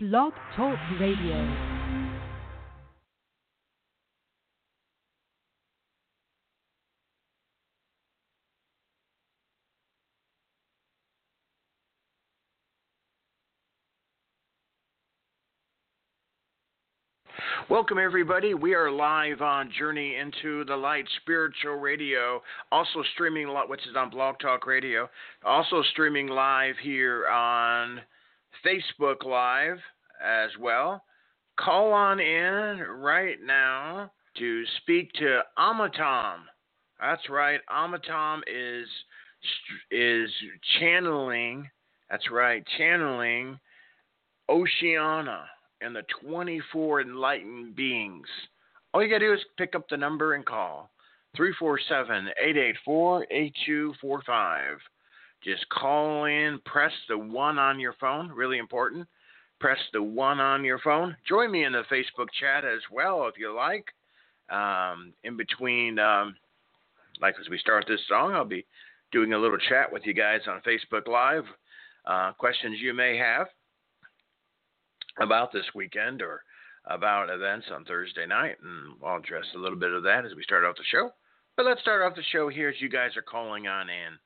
Blog Talk Radio. Welcome, everybody. We are live on Journey into the Light Spiritual Radio, also streaming, which is on Blog Talk Radio, also streaming live here on Facebook Live as well. Call on in right now to speak to Amritam. That's right, Amritam is is channeling. That's right, channeling Oceana and the 24 enlightened beings. All you got to do is pick up the number and call 347 884 8245. Just call in, press the one on your phone, really important. Press the one on your phone. Join me in the Facebook chat as well if you like. Um, in between, um, like as we start this song, I'll be doing a little chat with you guys on Facebook Live. Uh, questions you may have about this weekend or about events on Thursday night, and I'll address a little bit of that as we start off the show. But let's start off the show here as you guys are calling on in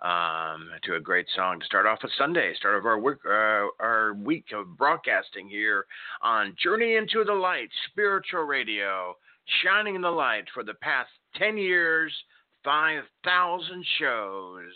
um, to a great song to start off a Sunday, start of our week, uh, our week of broadcasting here on Journey into the Light Spiritual Radio, shining the light for the past 10 years, 5,000 shows.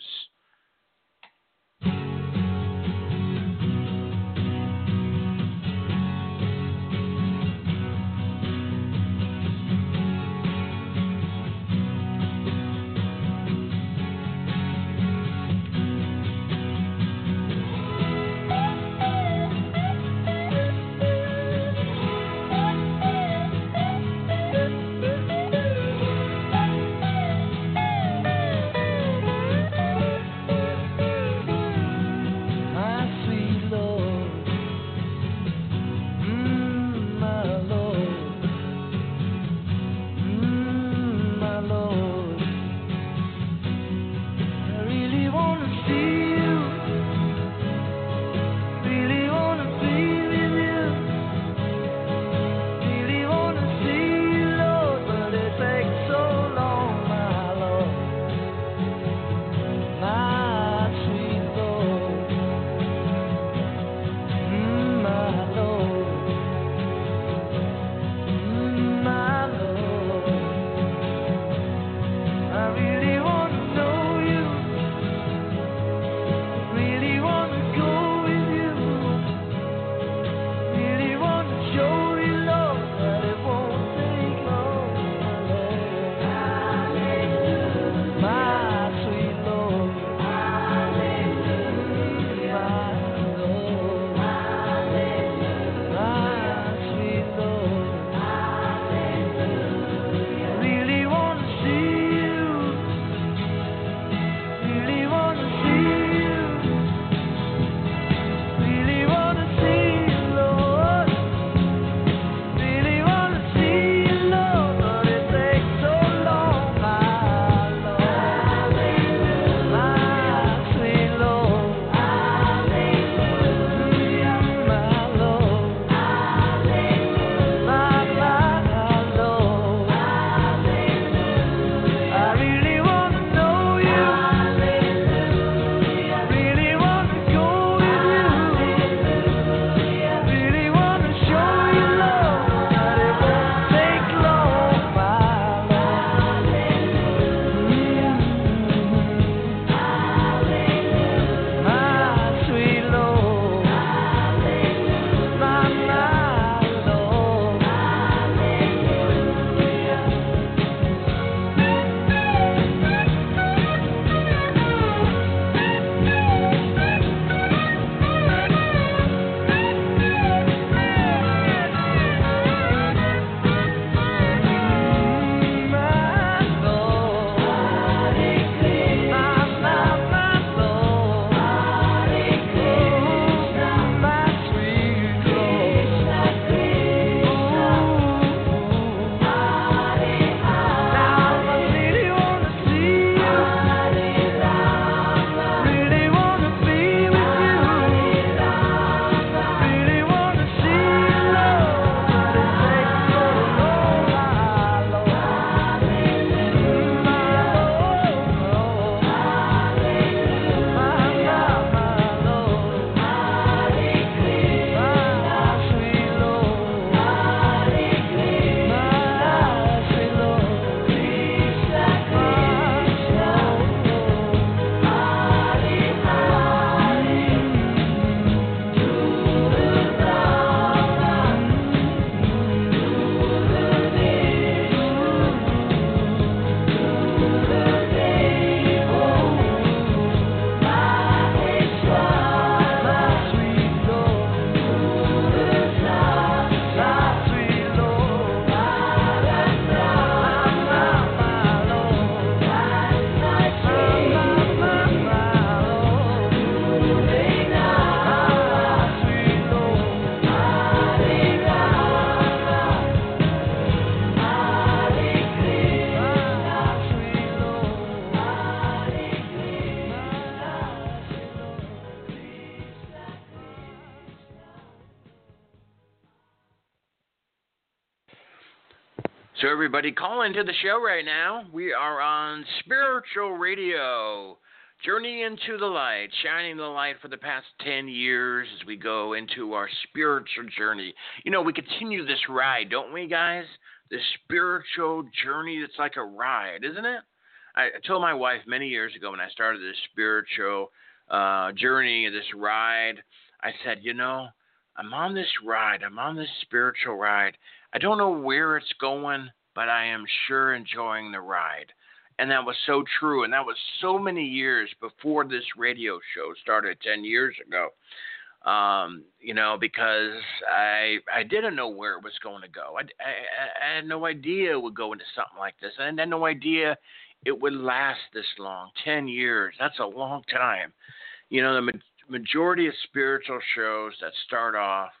Everybody, call into the show right now. We are on Spiritual Radio. Journey into the light, shining the light for the past 10 years as we go into our spiritual journey. You know, we continue this ride, don't we, guys? This spiritual journey that's like a ride, isn't it? I told my wife many years ago when I started this spiritual uh, journey, this ride, I said, you know, I'm on this ride. I'm on this spiritual ride. I don't know where it's going, but I am sure enjoying the ride. And that was so true. And that was so many years before this radio show started 10 years ago. Um, you know, because I I didn't know where it was going to go. I, I, I had no idea it would go into something like this. And I had no idea it would last this long 10 years. That's a long time. You know, the ma- majority of spiritual shows that start off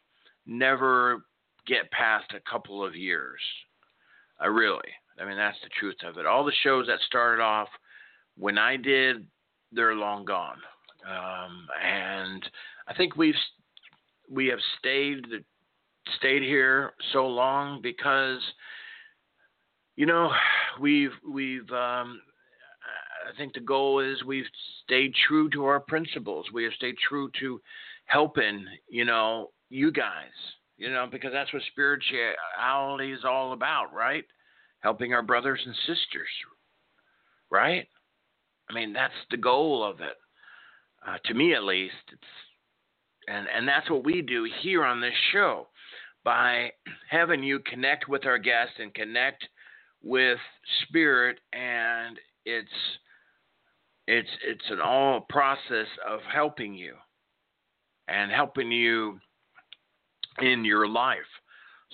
never get past a couple of years. I really. I mean, that's the truth of it. All the shows that started off when I did, they're long gone. Um, and I think we've we have stayed stayed here so long because you know we've we've um, I think the goal is we've stayed true to our principles. We have stayed true to helping you know you guys you know because that's what spirituality is all about, right? helping our brothers and sisters, right? I mean, that's the goal of it. Uh, to me, at least, it's and and that's what we do here on this show by having you connect with our guests and connect with spirit and it's it's it's an all process of helping you and helping you in your life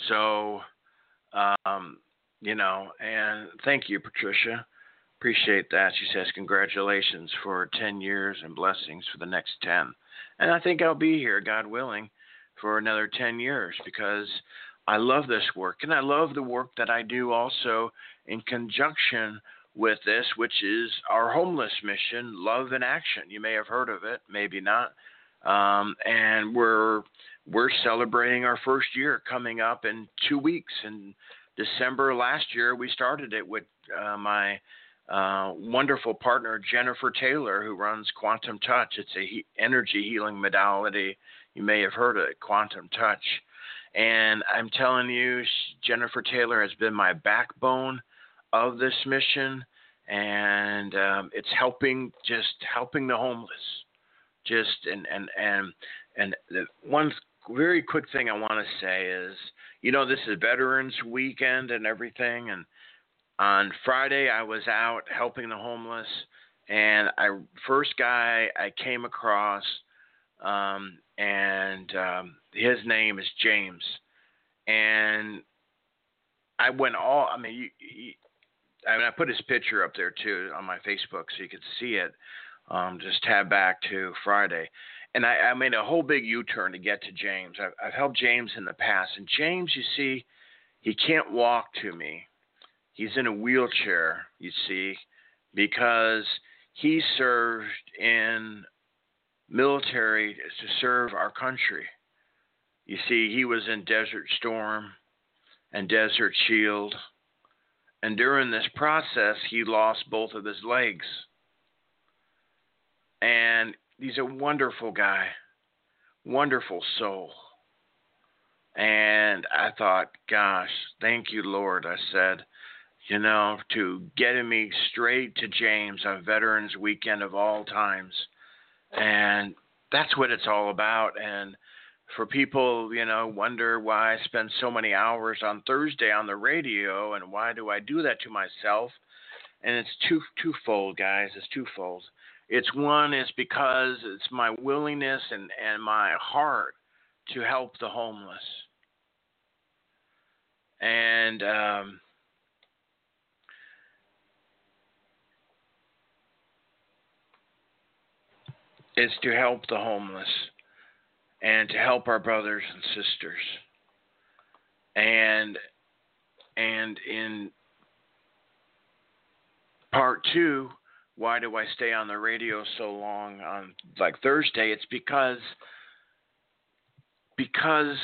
so um, you know, and thank you, Patricia. Appreciate that. She says, Congratulations for 10 years and blessings for the next 10. And I think I'll be here, God willing, for another 10 years because I love this work. And I love the work that I do also in conjunction with this, which is our homeless mission, Love in Action. You may have heard of it, maybe not. Um, and we're we're celebrating our first year coming up in two weeks, In December last year, we started it with uh, my uh, wonderful partner Jennifer Taylor, who runs Quantum Touch. It's a he- energy healing modality. You may have heard of it, Quantum Touch. And I'm telling you, Jennifer Taylor has been my backbone of this mission, and um, it's helping just helping the homeless. Just and and and and the one very quick thing I want to say is you know, this is Veterans Weekend and everything. And on Friday, I was out helping the homeless, and I first guy I came across, um, and um, his name is James, and I went all. I mean, you, you, I mean, I put his picture up there too on my Facebook so you could see it. Um, just tab back to Friday, and I, I made a whole big U-turn to get to James. I've, I've helped James in the past, and James, you see, he can't walk to me. He's in a wheelchair, you see, because he served in military to serve our country. You see, he was in Desert Storm and Desert Shield. And during this process, he lost both of his legs. And he's a wonderful guy, wonderful soul. And I thought, gosh, thank you, Lord. I said, you know, to getting me straight to James on Veterans Weekend of all times. And that's what it's all about. And for people, you know, wonder why I spend so many hours on Thursday on the radio and why do I do that to myself? And it's two twofold, guys. It's twofold. It's one is because it's my willingness and, and my heart to help the homeless. And um, is to help the homeless and to help our brothers and sisters. And and in part two, why do I stay on the radio so long on like Thursday? It's because because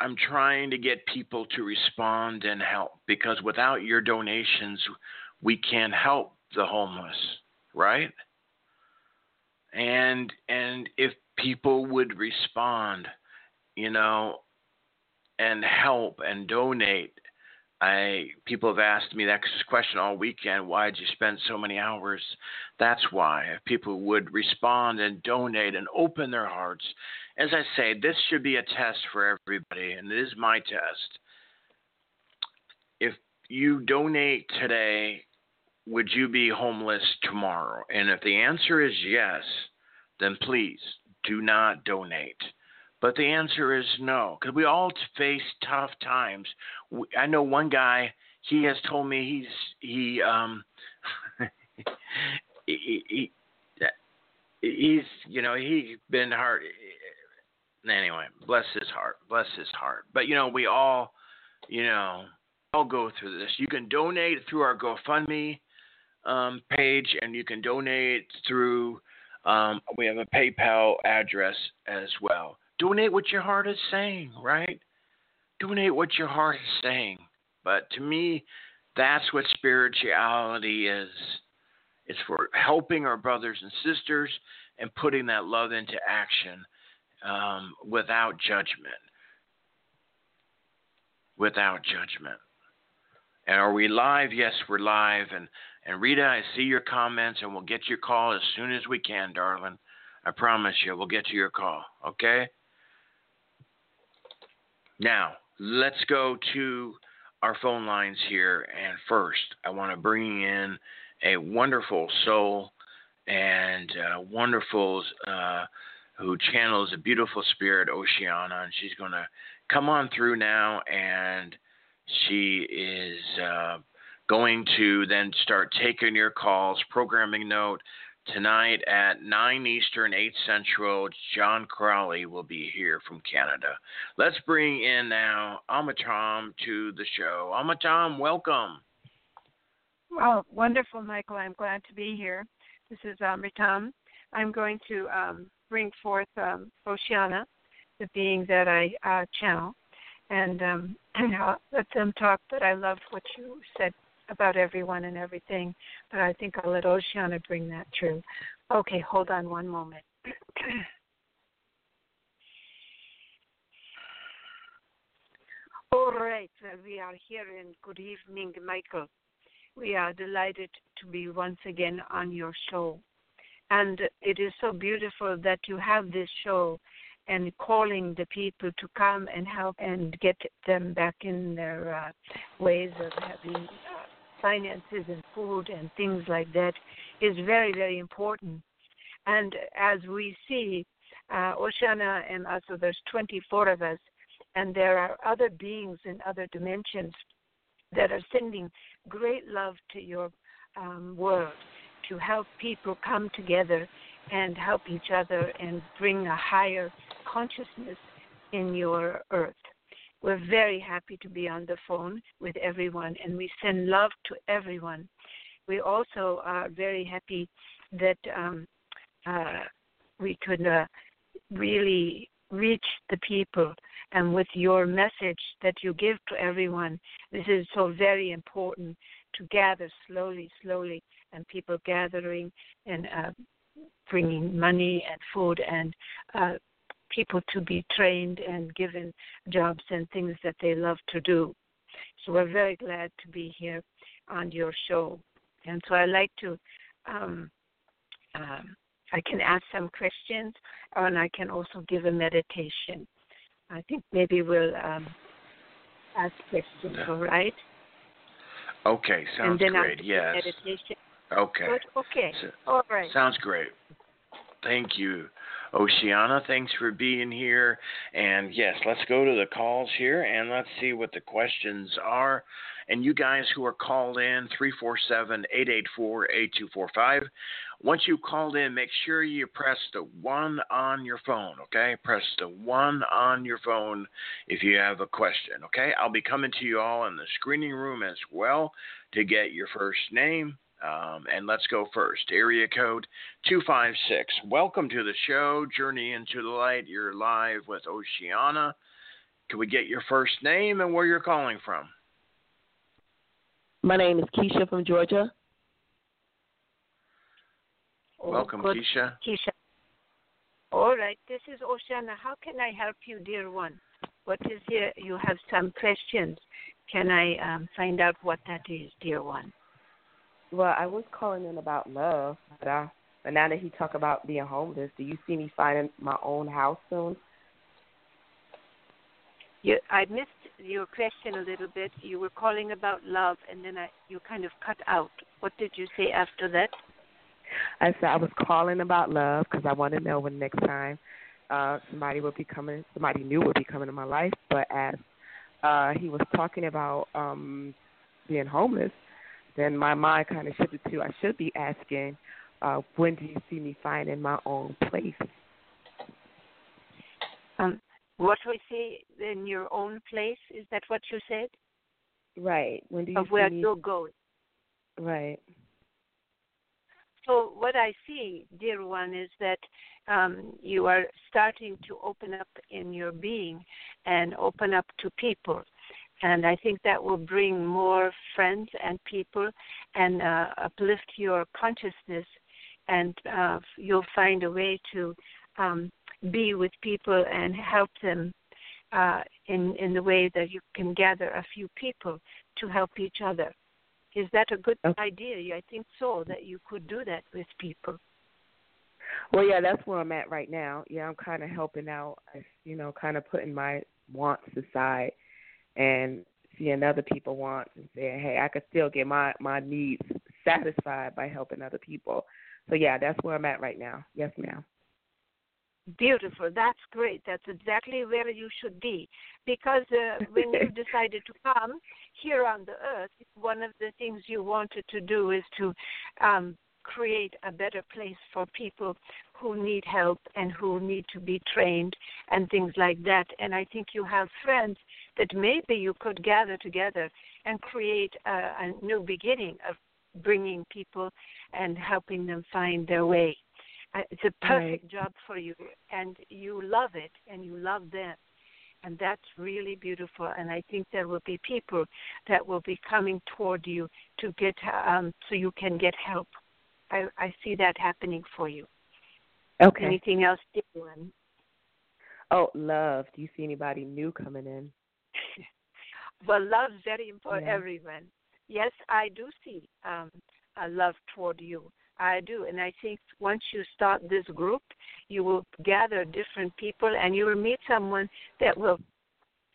I'm trying to get people to respond and help because without your donations, we can't help the homeless, right? And and if people would respond, you know, and help and donate. I people have asked me that question all weekend. Why did you spend so many hours? That's why. If people would respond and donate and open their hearts, as I say, this should be a test for everybody, and it is my test. If you donate today, would you be homeless tomorrow? And if the answer is yes, then please do not donate. But the answer is no, because we all face tough times. I know one guy. He has told me he's he um he, he, he's you know he's been hard. Anyway, bless his heart, bless his heart. But you know we all you know all go through this. You can donate through our GoFundMe um, page, and you can donate through. Um, we have a PayPal address as well donate what your heart is saying, right? Donate what your heart is saying. But to me, that's what spirituality is. It's for helping our brothers and sisters and putting that love into action um, without judgment. Without judgment. And are we live? Yes, we're live. And and Rita, I see your comments, and we'll get your call as soon as we can, darling. I promise you, we'll get to your call. Okay? Now, let's go to our phone lines here. And first, I want to bring in a wonderful soul and uh, wonderful uh, who channels a beautiful spirit, Oceana. And she's going to come on through now and she is uh, going to then start taking your calls. Programming note Tonight at 9 Eastern, 8 Central, John Crowley will be here from Canada. Let's bring in now Amritam to the show. Amritam, welcome. Well, wonderful, Michael. I'm glad to be here. This is Amritam. I'm going to um, bring forth um, Oceana, the being that I uh, channel, and um, let them talk. But I loved what you said about everyone and everything, but I think I'll let Oceana bring that through. Okay, hold on one moment. All right, we are here and good evening, Michael. We are delighted to be once again on your show. And it is so beautiful that you have this show and calling the people to come and help and get them back in their uh, ways of having finances and food and things like that is very, very important. And as we see, uh, Oceana and us, so there's 24 of us, and there are other beings in other dimensions that are sending great love to your um, world to help people come together and help each other and bring a higher consciousness in your earth. We're very happy to be on the phone with everyone, and we send love to everyone. We also are very happy that um, uh, we could uh, really reach the people and with your message that you give to everyone. This is so very important to gather slowly, slowly, and people gathering and uh, bringing money and food and uh, people to be trained and given jobs and things that they love to do. So we're very glad to be here on your show. And so I like to, um, um, I can ask some questions and I can also give a meditation. I think maybe we'll um, ask questions, all right? Okay, sounds great. Yes. Meditation. Okay. Okay. So, all right. Sounds great. Thank you. Oceana, thanks for being here. And yes, let's go to the calls here and let's see what the questions are. And you guys who are called in, 347 884 8245. Once you called in, make sure you press the one on your phone, okay? Press the one on your phone if you have a question, okay? I'll be coming to you all in the screening room as well to get your first name, um, and let's go first. Area code 256. Welcome to the show, Journey into the Light. You're live with Oceana. Can we get your first name and where you're calling from? My name is Keisha from Georgia. Oh, Welcome, good. Keisha. Keisha. All right, this is Oceana. How can I help you, dear one? What is here? You have some questions. Can I um, find out what that is, dear one? Well, I was calling in about love, but I, but now that he talk about being homeless, do you see me finding my own house soon? You, I missed your question a little bit. You were calling about love, and then I, you kind of cut out. What did you say after that? I said I was calling about love because I want to know when next time uh somebody would be coming, somebody new would be coming to my life. But as uh he was talking about um being homeless, then my mind kind of shifted to I should be asking, uh, when do you see me finding my own place? Um, what we say in your own place? Is that what you said? Right. When do you Of where see me? you're going. Right. So what I see, dear one, is that um, you are starting to open up in your being and open up to people. And I think that will bring more friends and people and uh, uplift your consciousness. And uh, you'll find a way to um, be with people and help them uh, in in the way that you can gather a few people to help each other. Is that a good Okay. idea? I think so. That you could do that with people. Well, yeah, that's where I'm at right now. Yeah, I'm kind of helping out, you know, kind of putting my wants aside and seeing other people wants and saying, hey, I could still get my my needs satisfied by helping other people. So yeah, that's where I'm at right now. Yes, ma'am. Beautiful. That's great. That's exactly where you should be. Because uh, when you decided to come here on the earth, one of the things you wanted to do is to um, create a better place for people who need help and who need to be trained and things like that. And I think you have friends that maybe you could gather together and create a, a new beginning of bringing people and helping them find their way. Uh, It's a perfect job for you, and you love it, and you love them, and that's really beautiful. And I think there will be people that will be coming toward you to get um, so you can get help. I, I see that happening for you. Okay. Anything else, Dylan? Oh, love. Do you see anybody new coming in? Well, love's very important, Yeah. everyone. Yes, I do see um, a love toward you. I do, and I think once you start this group, you will gather different people, and you will meet someone that will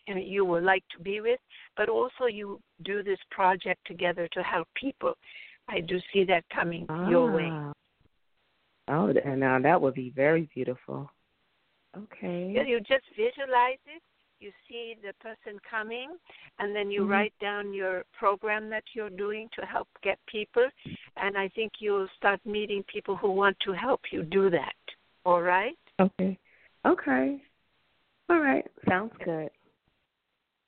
and you will like to be with. But also, you do this project together to help people. I do see that coming your way. Ah. Oh, and now that would be very beautiful. Okay. You just visualize it. You see the person coming, and then you Mhm. write down your program that you're doing to help get people. And I think you'll start meeting people who want to help you do that. All right? Okay. Okay. All right. Sounds good.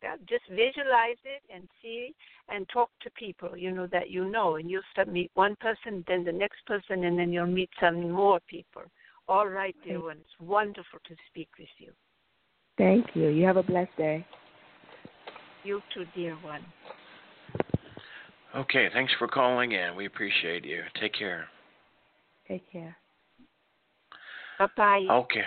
Yeah, just visualize it and see and talk to people, you know, that you know. And you'll start meet one person, then the next person, and then you'll meet some more people. All right, dear Okay. one. It's wonderful to speak with you. Thank you. You have a blessed day. You too, dear one. Okay, thanks for calling in. We appreciate you. Take care. Take care. Bye bye. Okay.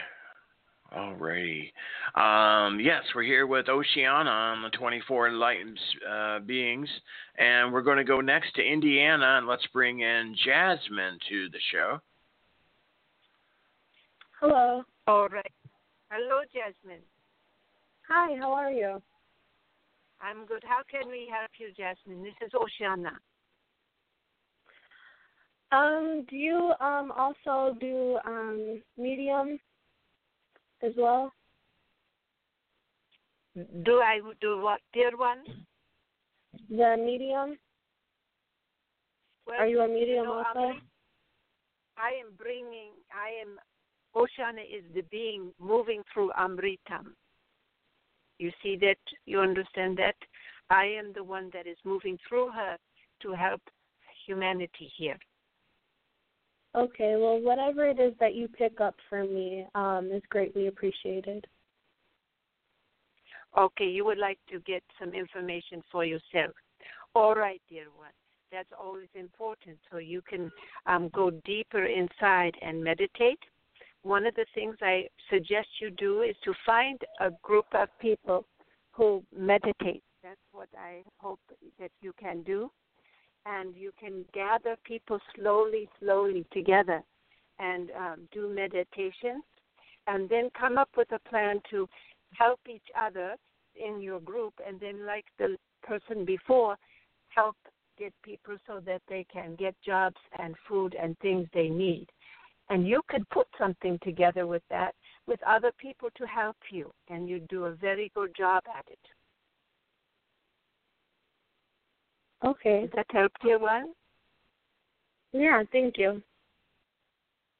Alrighty. Um, yes, we're here with Oceana on the 24 Enlightened uh, Beings, and we're going to go next to Indiana, and let's bring in Jasmine to the show. Hello. All right. Hello, Jasmine. Hi, how are you? I'm good. How can we help you, Jasmine? This is Oceana. Um, do you um also do um medium as well? Do I do what, dear one? The medium? Well, Are you a medium know, also? I'm- I am bringing, I am, Oceana is the being moving through Amritam. You see that? You understand that? I am the one that is moving through her to help humanity here. Okay, well whatever it is that you pick up for me um is greatly appreciated. Okay, you would like to get some information for yourself. All right, dear one. That's always important so you can um, go deeper inside and meditate. One of the things I suggest you do is to find a group of people who meditate. That's what I hope that you can do. And you can gather people slowly, slowly together and um, do meditations and then come up with a plan to help each other in your group and then like the person before help get people so that they can get jobs and food and things they need. And you could put something together with that with other people to help you and you do a very good job at it Okay. Does that help you one Yeah, thank you.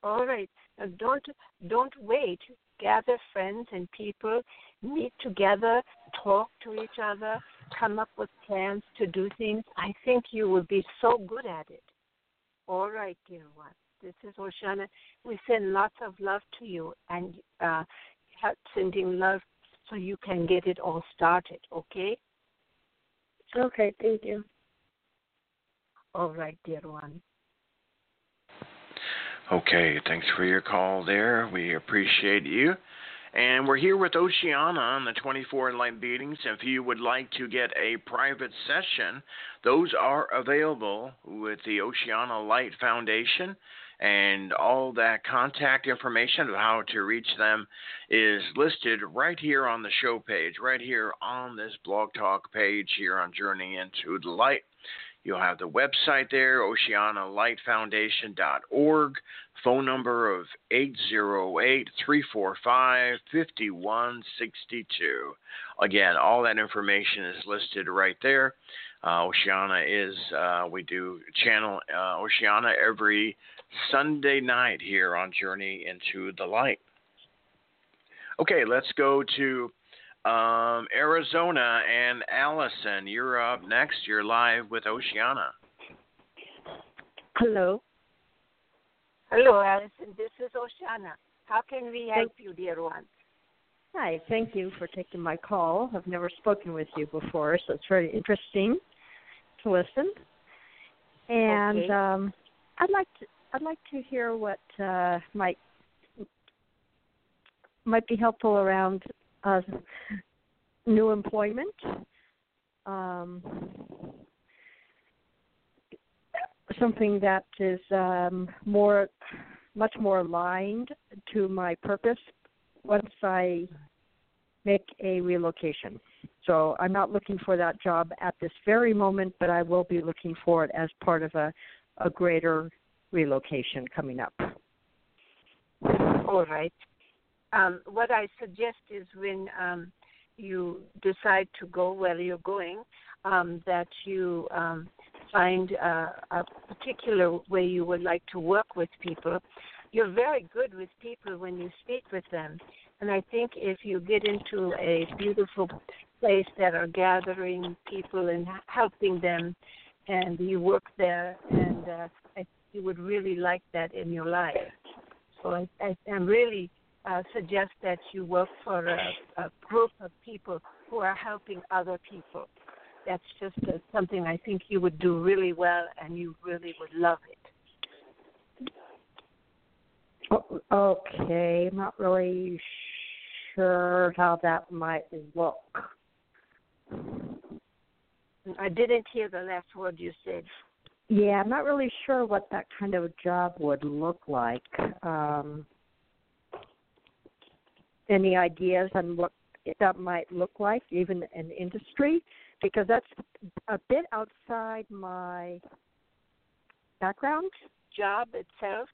all right. Now don't don't wait. Gather friends and people. Meet together. Talk to each other. Come up with plans to do things. I think you will be so good at it. All right dear one. This is Oceana. We send lots of love to you and uh sending love so you can get it all started okay? Okay, thank you. All right dear one Okay, thanks for your call there. We appreciate you. And we're here with Oceana on the 24 Light Meetings. If you would like to get a private session, those are available with the Oceana Light Foundation. And all that contact information of how to reach them is listed right here on the show page, right here on this blog talk page here on Journey into the Light. You'll have the website there, oceanalightfoundation.org, phone number of 808 345 5162. Again, all that information is listed right there. Uh, Oceana is, uh, we do channel uh, Oceana every Sunday night here on Journey into the Light. Okay, let's go to um, Arizona and Allison. You're up next. You're live with Oceana. Hello. hello allison this is Oceana. how can we help you dear one Hi, thank you for taking my call. I've never spoken with you before, so it's very interesting to listen. And Okay. um I'd like to I'd like to hear what uh might might be helpful around uh new employment. Um something that is um more much more aligned to my purpose once I make a relocation. So I'm not looking for that job at this very moment, but I will be looking for it as part of a, a greater relocation coming up. All right. Um, what I suggest is when um, you decide to go where you're going, um, that you um, find uh, a particular way you would like to work with people. You're very good with people when you speak with them. And I think if you get into a beautiful place that are gathering people and helping them, and you work there, and uh, I you would really like that in your life. So I, I, I really uh, suggest that you work for a, a group of people who are helping other people. That's just uh, something I think you would do really well, and you really would love it. Okay, I'm not really sure how that might look. I didn't hear the last word you said. Yeah, I'm not really sure what that kind of job would look like. Um, any ideas on what that might look like, even in industry? Because that's a bit outside my background. job itself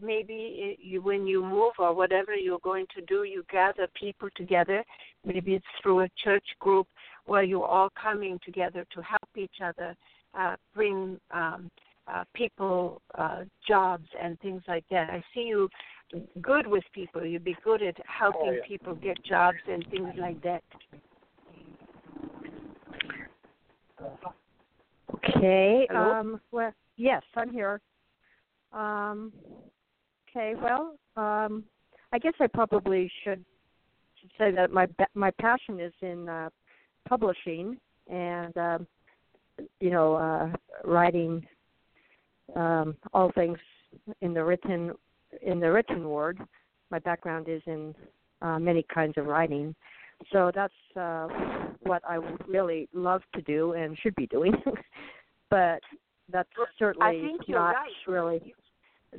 maybe you when you move or whatever you're going to do you gather people together maybe it's through a church group where you're all coming together to help each other uh, bring um, uh, people uh, jobs and things like that i see you good with people you'd be good at helping people get jobs and things like that Okay. Hello? Um, well, yes, I'm here. Um, okay. Well, um, I guess I probably should should say that my my passion is in uh, publishing and um, you know uh, writing um, all things in the written in the written word. My background is in uh, many kinds of writing, so that's uh, what I would really love to do and should be doing. but that's certainly not right. really.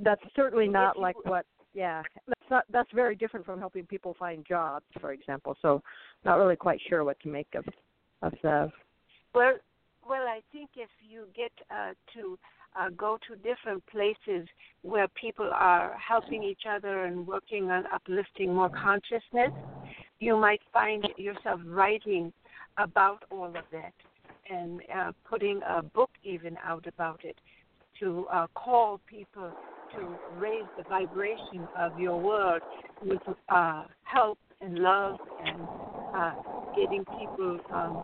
That's certainly not like what. Yeah, that's not. That's very different from helping people find jobs, for example. So, not really quite sure what to make of of the. Well, well, I think if you get uh, to uh, go to different places where people are helping each other and working on uplifting more consciousness, you might find yourself writing about all of that and uh, putting a book even out about it to uh, call people to raise the vibration of your world with uh, help and love and uh, getting people um,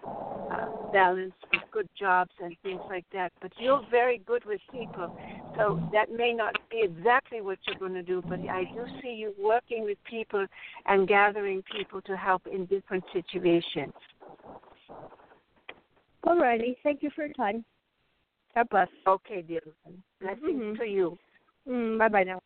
uh, balanced with good jobs and things like that. But you're very good with people, so that may not be exactly what you're going to do. But I do see you working with people and gathering people to help in different situations. All righty. Thank you for your time. God bless. Okay, dear. Blessings Mhm. to you. Mm, bye bye now.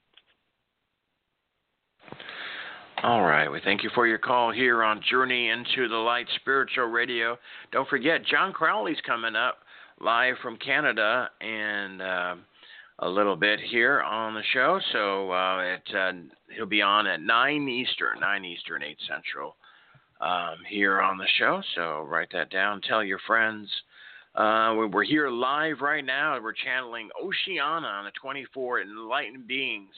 All right. We thank you for your call here on Journey into the Light Spiritual Radio. Don't forget, John Crowley's coming up live from Canada and uh, a little bit here on the show. So uh, it, uh, he'll be on at 9 Eastern, 9 Eastern, 8 Central um, here on the show. So write that down. Tell your friends. Uh, we- we're here live right now. We're channeling Oceana on the 24 enlightened beings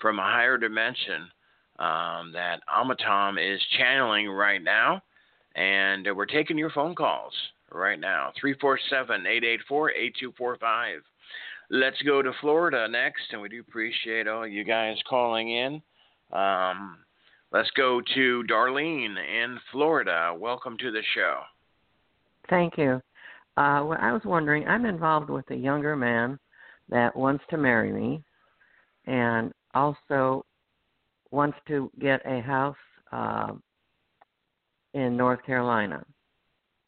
from a higher dimension um, that Amritam is channeling right now. And we're taking your phone calls right now 347 884 8245. Let's go to Florida next, and we do appreciate all you guys calling in. Um, let's go to Darlene in Florida. Welcome to the show. Thank you. Uh, well, I was wondering, I'm involved with a younger man that wants to marry me and also wants to get a house uh, in North Carolina.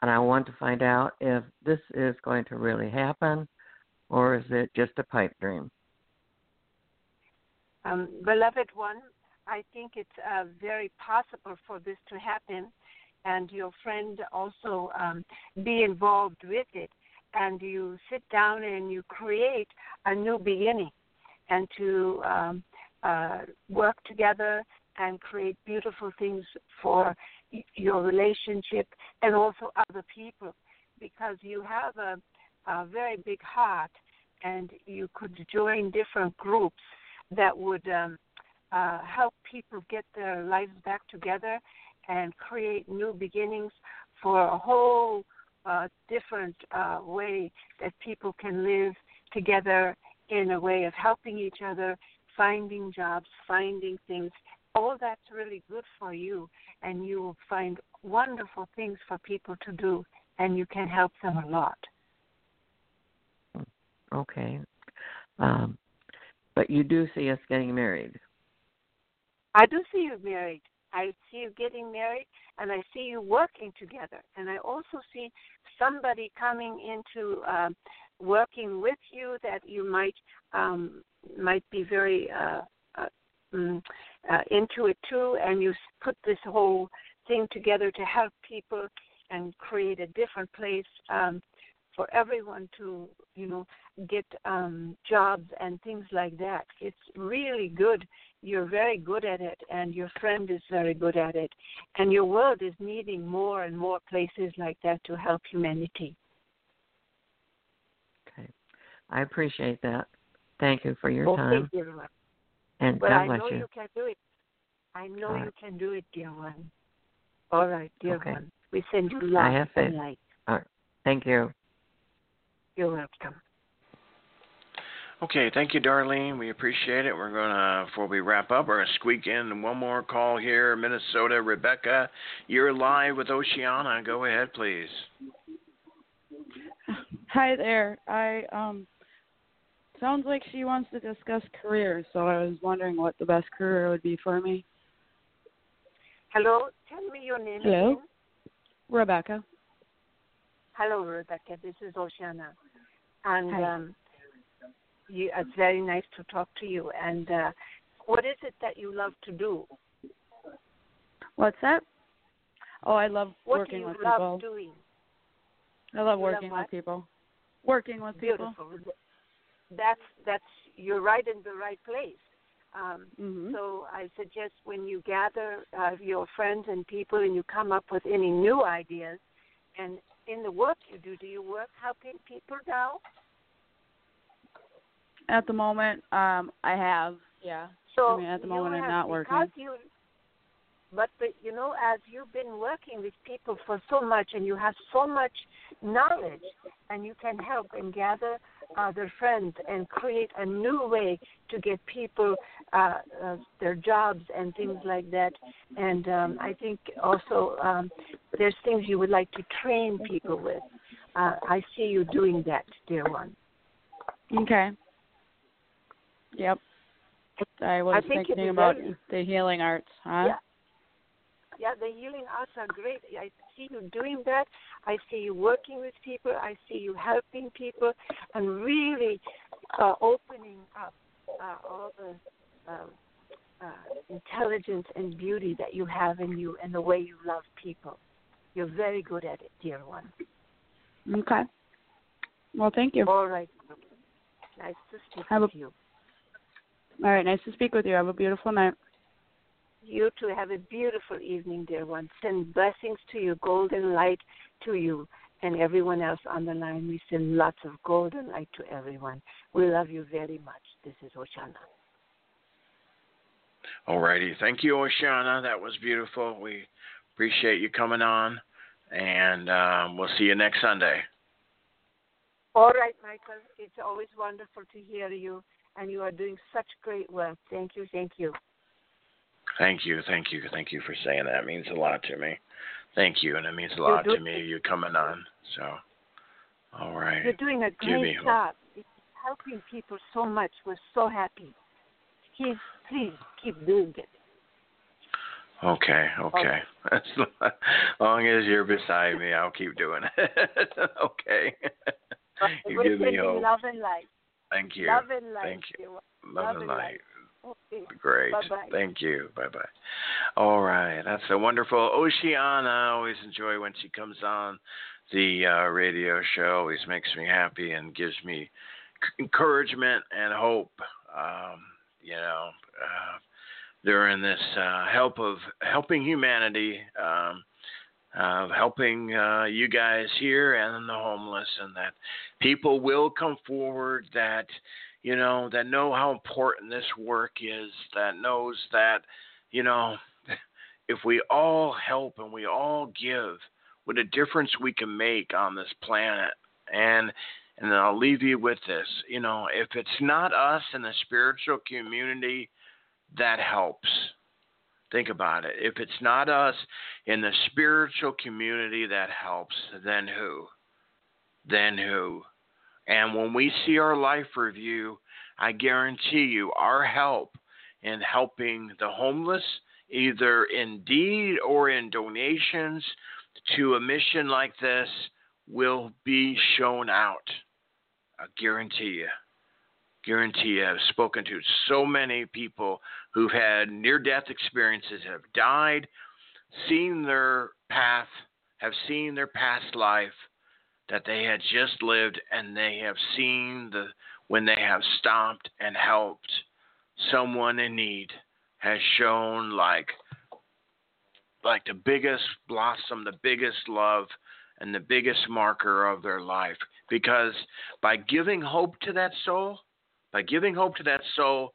And I want to find out if this is going to really happen or is it just a pipe dream? Um, beloved one, I think it's uh, very possible for this to happen, and your friend also um, be involved with it, and you sit down and you create a new beginning, and to um, uh, work together and create beautiful things for your relationship and also other people, because you have a, a very big heart, and you could join different groups that would um, uh, help people get their lives back together and create new beginnings for a whole uh, different uh, way that people can live together in a way of helping each other, finding jobs, finding things. All that's really good for you, and you will find wonderful things for people to do, and you can help them a lot. Okay. Um, but you do see us getting married. I do see you married. I see you getting married, and I see you working together. And I also see somebody coming into um, working with you that you might um, might be very uh, uh, mm, uh, into it too. And you put this whole thing together to help people and create a different place um, for everyone to, you know, get um, jobs and things like that. It's really good you're very good at it and your friend is very good at it and your world is needing more and more places like that to help humanity. I appreciate that. Thank you for your okay time. dear one And but God i bless know you. you can do it i know All you can do it dear one all right dear Okay. one we send you love I have and faith. light Thank you. you're welcome Okay, thank you, Darlene. We appreciate it. We're gonna before we wrap up, we're gonna squeak in one more call here, Minnesota. Rebecca, you're live with Oceana. Go ahead, please. Hi there. I um sounds like she wants to discuss career, so I was wondering what the best career would be for me. Hello, tell me your name. Hello? Again. Rebecca. Hello, Rebecca. This is Oceana, and Hi. um, you, it's very nice to talk to you. And uh, what is it that you love to do? What's that? Oh, I love What working do you with love people. doing? I love you working what? with people. Working with people. Beautiful. That's that's you're right in the right place. Um, Mhm. So I suggest when you gather uh, your friends and people and you come up with any new ideas, and in the work you do, do you work helping people now? At the moment, um, I have. Yeah. So I mean, at the you moment, I'm not working. You, but, but you know, as you've been working with people for so much, and you have so much knowledge, and you can help and gather other friends and create a new way to get people uh, uh, their jobs and things like that. And um, I think also um, there's things you would like to train people with. Uh, I see you doing that, dear one. Okay. Yep. I was I thinking about the healing arts, huh? Yeah. Yeah, the healing arts are great. I see you doing that. I see you working with people. I see you helping people and really uh, opening up uh, all the uh, uh, intelligence and beauty that you have in you and the way you love people. You're very good at it, dear one. Okay. Well, thank you. All right. Nice to speak Have a- with you. All right. Nice to speak with you. Have a beautiful night. You too have a beautiful evening, dear one. Send blessings to you, golden light to you, and everyone else on the line. We send lots of golden light to everyone. We love you very much. This is Oceana. Alrighty. Thank you, Oceana. That was beautiful. We appreciate you coming on, and um, we'll see you next Sunday. All right, Michael. It's always wonderful to hear you, and you are doing such great work. Thank you, thank you. Thank you, thank you, thank you for saying that. It means a lot to me. Thank you, and it means a lot to me you coming on. So, all right. You're doing a great hope. job. It's helping people so much. We're so happy. Keep, please keep doing it. Okay, okay. As long as you're beside me, I'll keep doing it. okay. you We're give me hope. love and light. Thank you. Love and light. Thank you. Love, Love and and light. light. Okay. Great. Bye-bye. Thank you. Bye bye. All right. That's a wonderful Oceana. I always enjoy when she comes on the uh, radio show. Always makes me happy and gives me c- encouragement and hope. Um, you know, uh, during this uh, help of helping humanity, um, of helping uh, you guys here and the homeless, and that people will come forward that you know, that know how important this work is, that knows that, you know, if we all help and we all give, what a difference we can make on this planet. And and then I'll leave you with this, you know, if it's not us in the spiritual community, that helps. Think about it. If it's not us in the spiritual community that helps, then who? Then who? And when we see our life review, I guarantee you our help in helping the homeless, either in deed or in donations to a mission like this, will be shown out. I guarantee you. Guarantee you. I've spoken to so many people who've had near death experiences, have died, seen their path, have seen their past life that they had just lived, and they have seen the when they have stopped and helped someone in need has shown like like the biggest blossom, the biggest love and the biggest marker of their life because by giving hope to that soul, by giving hope to that soul,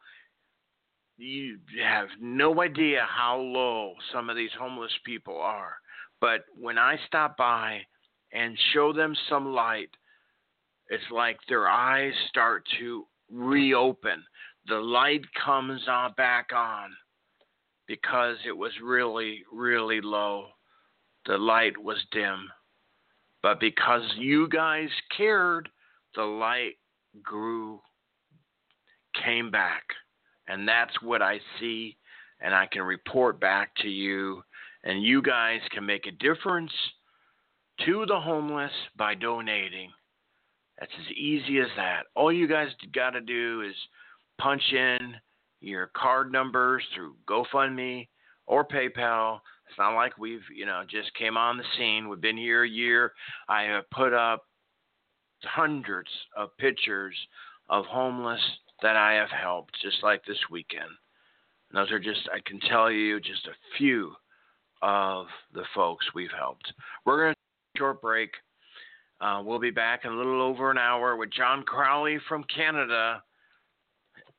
you have no idea how low some of these homeless people are. But when I stop by and show them some light, it's like their eyes start to reopen. The light comes on back on because it was really, really low. The light was dim. But because you guys cared, the light grew, came back. And that's what I see, and I can report back to you And you guys can make a difference to the homeless by donating. That's as easy as that. All you guys got to do is punch in your card numbers through GoFundMe or PayPal. It's not like we've, you know, just came on the scene. We've been here a year. I have put up hundreds of pictures of homeless that I have helped, just like this weekend. And those are just, I can tell you, just a few of the folks we've helped. We're going to short break. Uh, we'll be back in a little over an hour with John Crowley from Canada,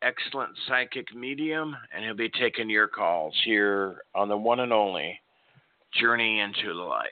excellent psychic medium, and he'll be taking your calls here on the one and only Journey into the Light.